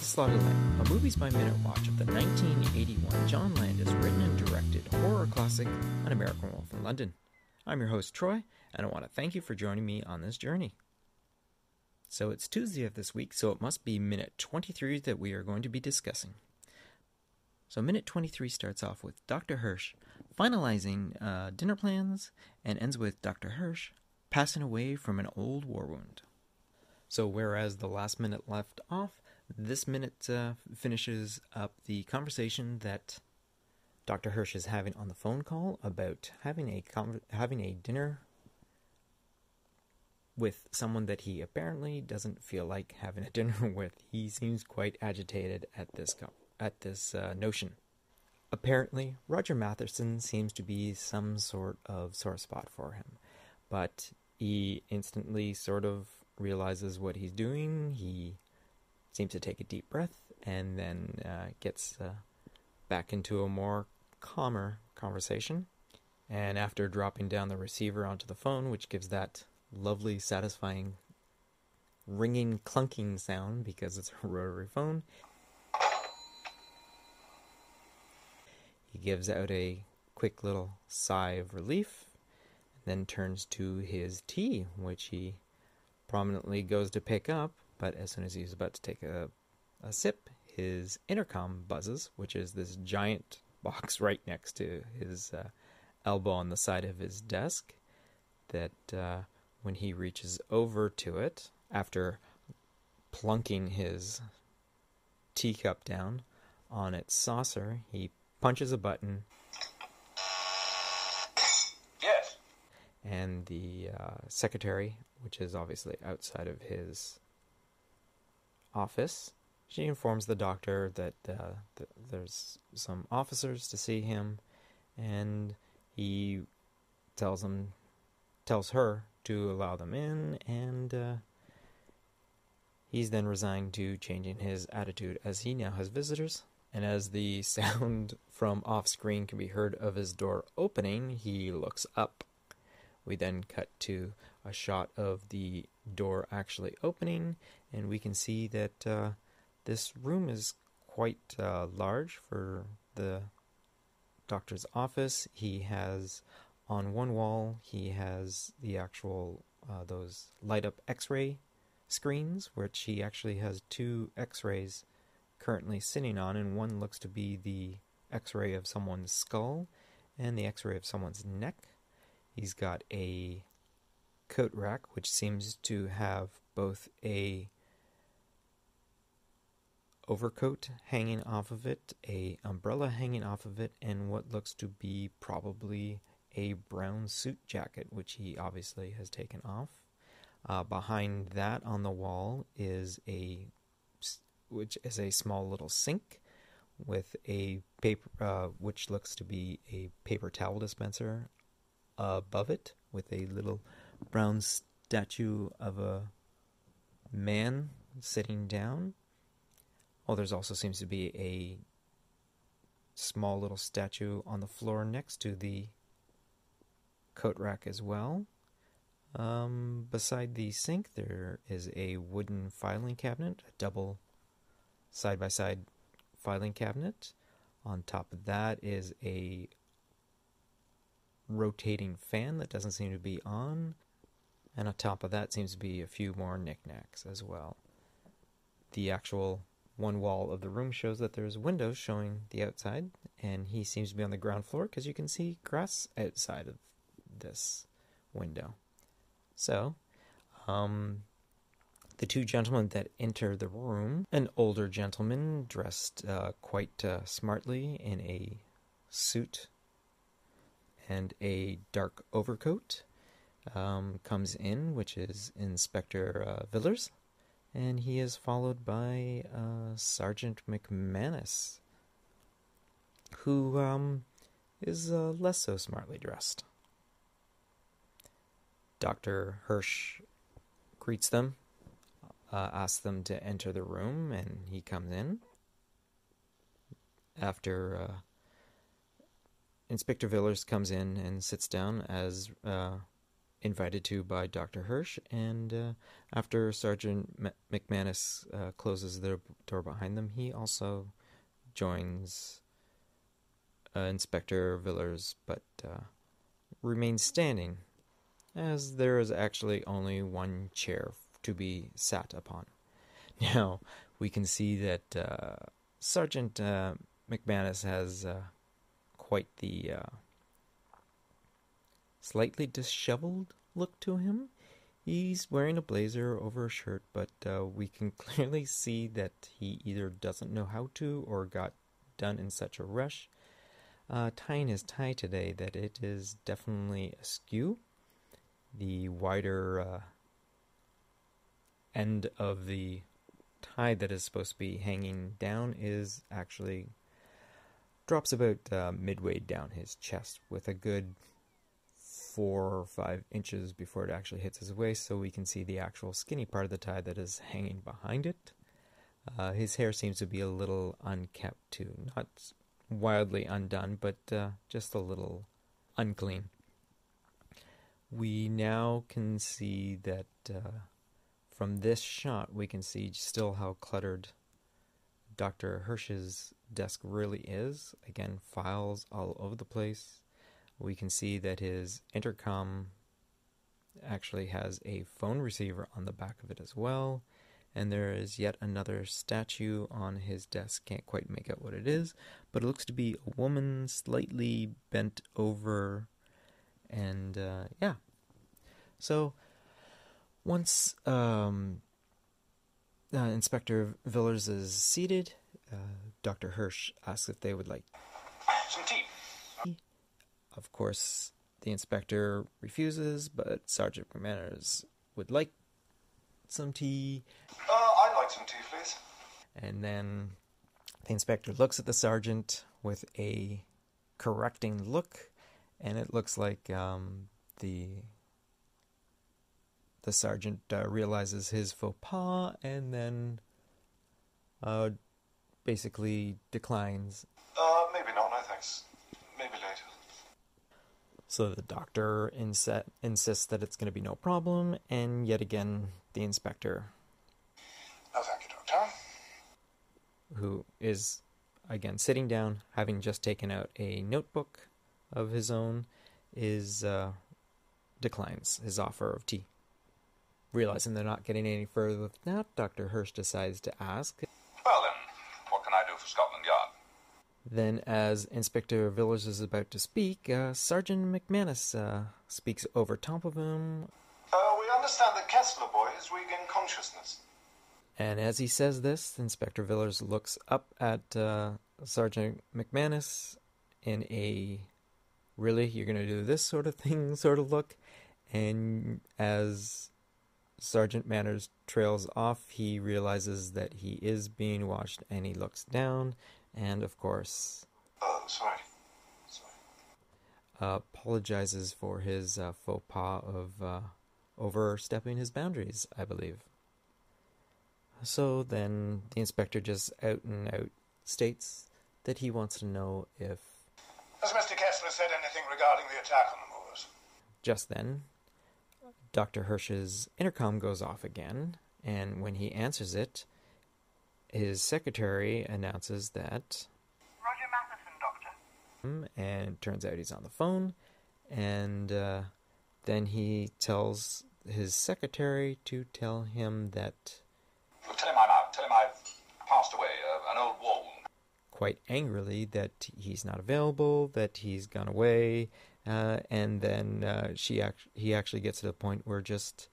Slaughterland, a movies by minute watch of the 1981 John Landis written and directed horror classic An American Wolf in London. I'm your host, Troy, and I want to thank you for joining me on this journey. So it's Tuesday of this week, so it must be minute 23 that we are going to be discussing. So minute 23 starts off with Dr. Hirsch finalizing uh, dinner plans and ends with Dr. Hirsch passing away from an old war wound. So, whereas the last minute left off, this minute uh, finishes up the conversation that Dr. Hirsch is having on the phone call about having a con- having a dinner with someone that he apparently doesn't feel like having a dinner with. He seems quite agitated at this co- at this uh, notion. Apparently, Roger Matheson seems to be some sort of sore spot for him, but he instantly sort of realizes what he's doing. He seems to take a deep breath and then uh, gets uh, back into a more calmer conversation. And after dropping down the receiver onto the phone, which gives that lovely, satisfying ringing, clunking sound because it's a rotary phone, he gives out a quick little sigh of relief, and then turns to his tea, which he prominently goes to pick up, but as soon as he's about to take a, a sip, his intercom buzzes, which is this giant box right next to his uh, elbow on the side of his desk. That uh, when he reaches over to it, after plunking his teacup down on its saucer, he punches a button. Yes. And the uh, secretary which is obviously outside of his office. She informs the doctor that, uh, that there's some officers to see him, and he tells them, tells her to allow them in, and uh, he's then resigned to changing his attitude as he now has visitors. And as the sound from off screen can be heard of his door opening, he looks up. We then cut to a shot of the door actually opening, and we can see that uh, this room is quite uh, large for the doctor's office. He has on one wall he has the actual uh, those light up X-ray screens, which he actually has two X-rays currently sitting on, and one looks to be the X-ray of someone's skull and the X-ray of someone's neck. He's got a coat rack, which seems to have both a overcoat hanging off of it, a umbrella hanging off of it, and what looks to be probably a brown suit jacket, which he obviously has taken off. Uh, behind that on the wall is a which is a small little sink with a paper, uh, which looks to be a paper towel dispenser above it with a little brown statue of a man sitting down. Oh, there's also seems to be a small little statue on the floor next to the coat rack as well. Um, beside the sink, there is a wooden filing cabinet, a double side by side filing cabinet. On top of that is a rotating fan that doesn't seem to be on. And on top of that seems to be a few more knickknacks as well. The actual one wall of the room shows that there's windows showing the outside, and he seems to be on the ground floor because you can see grass outside of this window. So, um, the two gentlemen that enter the room, an older gentleman dressed uh, quite uh, smartly in a suit and a dark overcoat, um, comes in, which is Inspector uh, Villiers, and he is followed by uh, Sergeant McManus, who um, is uh, less so smartly dressed. Dr. Hirsch greets them, uh, asks them to enter the room, and he comes in. After uh, Inspector Villiers comes in and sits down as uh, invited to by Dr. Hirsch, and uh, after Sergeant M- McManus uh, closes the door behind them, he also joins uh, Inspector Villiers, but uh, remains standing, as there is actually only one chair to be sat upon. Now, we can see that uh, Sergeant uh, McManus has quite the slightly disheveled look to him. He's wearing a blazer over a shirt, but uh, we can clearly see that he either doesn't know how to or got done in such a rush. Uh, tying his tie today that it is definitely askew. The wider uh, end of the tie that is supposed to be hanging down is actually drops about uh, midway down his chest with a good four or five inches before it actually hits his waist, so we can see the actual skinny part of the tie that is hanging behind it. Uh, his hair seems to be a little unkept too, not wildly undone, but uh, just a little unclean. We now can see that uh, from this shot, we can see still how cluttered Dr. Hirsch's desk really is. Again, files all over the place we can see that his intercom actually has a phone receiver on the back of it as well. And there is yet another statue on his desk. Can't quite make out what it is, but it looks to be a woman slightly bent over. And uh, yeah. So once um, uh, Inspector Villiers is seated, uh, Dr. Hirsch asks if they would like some tea. Of course, the inspector refuses, but Sergeant McManus would like some tea. Uh, I'd like some tea, please. And then the inspector looks at the sergeant with a correcting look, and it looks like um, the the sergeant uh, realizes his faux pas and then uh, basically declines. Uh, maybe not. No thanks. Maybe later. So the doctor inset, insists that it's going to be no problem, and yet again, the inspector. No, thank you, Doctor. Who is, again, sitting down, having just taken out a notebook of his own, is uh, declines his offer of tea. Realizing they're not getting any further with that, Dr. Hirsch decides to ask. Well, then, what can I do for Scotland Yard? Then, as Inspector Villiers is about to speak, uh, Sergeant McManus uh, speaks over top of him. Uh, we understand that Kessler boy has regained consciousness. And as he says this, Inspector Villiers looks up at uh, Sergeant McManus in a really, you're going to do this sort of thing sort of look. And as Sergeant Manners trails off, he realizes that he is being watched and he looks down and of course, oh, sorry, sorry. Uh, apologizes for his uh, faux pas of uh, overstepping his boundaries, I believe. So then the inspector just out and out states that he wants to know if. Has Mr. Kessler said anything regarding the attack on the Moors? Just then, Dr. Hirsch's intercom goes off again, and when he answers it, his secretary announces that Roger Matheson, Doctor. And turns out he's on the phone, and uh, then he tells his secretary to tell him that. tell him I'm out. Tell him I've passed away, uh, an old war wound. Quite angrily, that he's not available, that he's gone away, uh, and then uh, she act- he actually gets to the point where just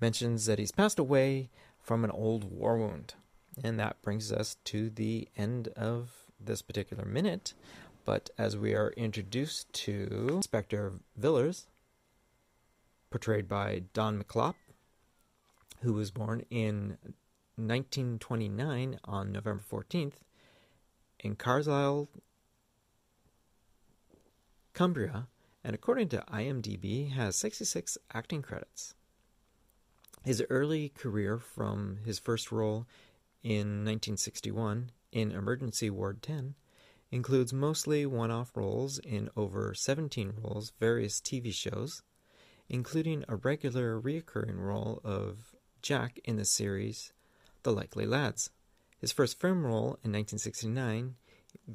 mentions that he's passed away from an old war wound. And that brings us to the end of this particular minute. But as we are introduced to Inspector Villiers, portrayed by Don McKillop, who was born in 1929 on November 14th in Carlisle, Cumbria, and according to IMDb, has 66 acting credits. His early career from his first role in 1961 in Emergency Ward 10 includes mostly one off roles in over 17 roles, various TV shows, including a regular reoccurring role of Jack in the series The Likely Lads. His first film role in 1969,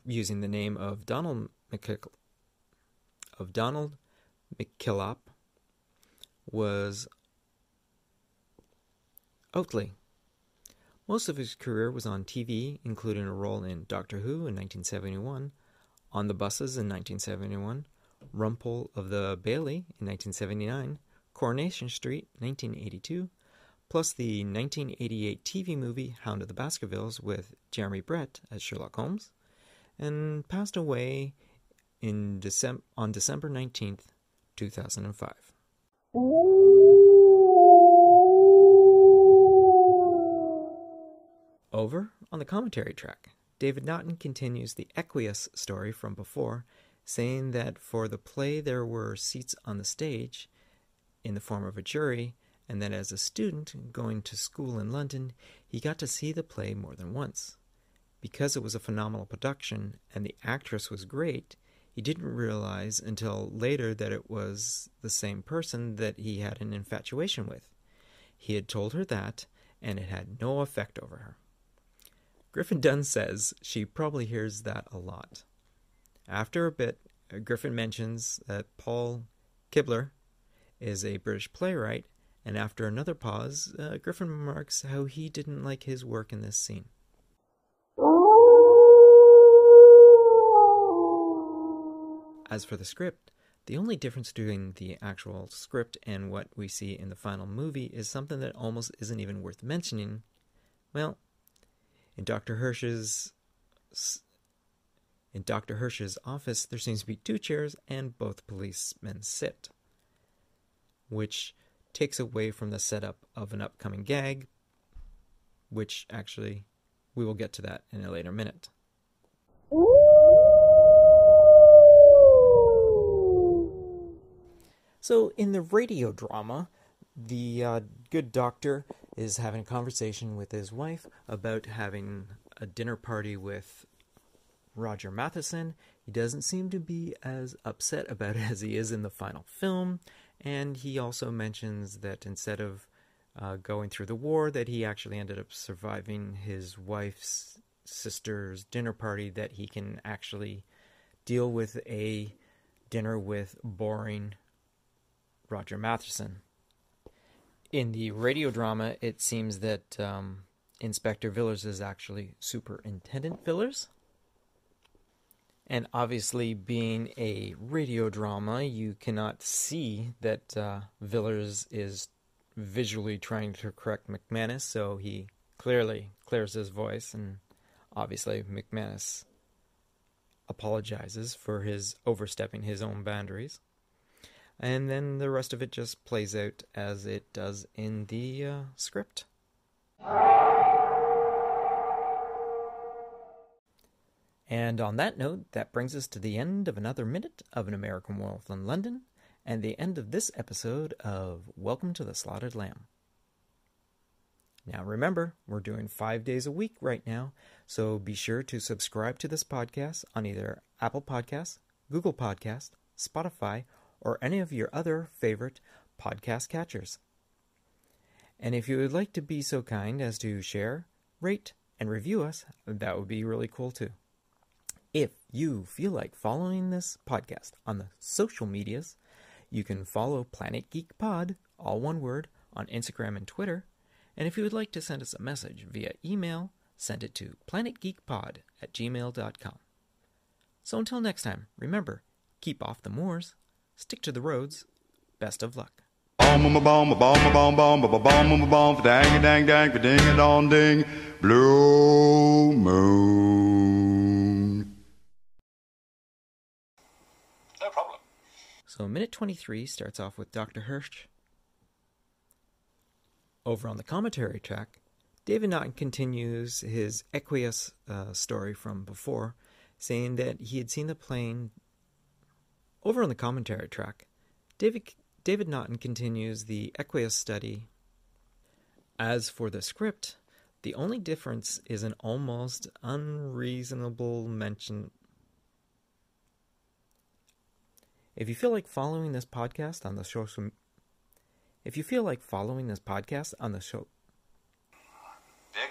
using the name of Donald McKill- of Donald McKillop, was Oatley. Most of his career was on TV, including a role in Doctor Who in 1971, On the Buses in 1971, Rumpole of the Bailey in 1979, Coronation Street 1982, plus the 1988 TV movie Hound of the Baskervilles with Jeremy Brett as Sherlock Holmes, and passed away in Decem- on December 19th, 2005. Over on the commentary track, David Naughton continues the Equus story from before, saying that for the play there were seats on the stage in the form of a jury, and that as a student going to school in London, he got to see the play more than once. Because it was a phenomenal production and the actress was great, he didn't realize until later that it was the same person that he had an infatuation with. He had told her that, and it had no effect over her. Griffin Dunne says she probably hears that a lot. After a bit, Griffin mentions that Paul Kember is a British playwright, and after another pause, uh, Griffin remarks how he didn't like his work in this scene. As for the script, the only difference between the actual script and what we see in the final movie is something that almost isn't even worth mentioning. Well, in Dr. Hirsch's in Dr. Hirsch's office, there seems to be two chairs and both policemen sit, which takes away from the setup of an upcoming gag, which actually we will get to that in a later minute. So, in the radio drama, the uh, good doctor is having a conversation with his wife about having a dinner party with Roger Matheson. He doesn't seem to be as upset about it as he is in the final film, and he also mentions that instead of uh, going through the war, that he actually ended up surviving his wife's sister's dinner party. That he can actually deal with a dinner with boring Roger Matheson. In the radio drama, it seems that um, Inspector Villiers is actually Superintendent Villiers. And obviously, being a radio drama, you cannot see that uh, Villiers is visually trying to correct McManus, so he clearly clears his voice, and obviously, McManus apologizes for his overstepping his own boundaries and then the rest of it just plays out as it does in the uh, script. And on that note, that brings us to the end of another minute of An American Werewolf in London, and the end of this episode of Welcome to the Slaughtered Lamb. Now remember, we're doing five days a week right now, so be sure to subscribe to this podcast on either Apple Podcasts, Google Podcasts, Spotify, or any of your other favorite podcast catchers. And if you would like to be so kind as to share, rate, and review us, that would be really cool too. If you feel like following this podcast on the social medias, you can follow Planet Geek Pod, all one word, on Instagram and Twitter. And if you would like to send us a message via email, send it to planetgeekpod at gmail.com. So until next time, remember, keep off the moors. Stick to the roads. Best of luck. Bomb a bomb a bomb a bomb bomb a bomb a bomb dang a dang dang ding a dong ding blue moon. No problem. So minute 23 starts off with Dr. Hirsch. Over on the commentary track, David Naughton continues his Equus uh, story from before, saying that he had seen the plane over on the commentary track, David, David Naughton continues the Equus study. As for the script, the only difference is an almost unreasonable mention. If you feel like following this podcast on the social if you feel like following this podcast on the show There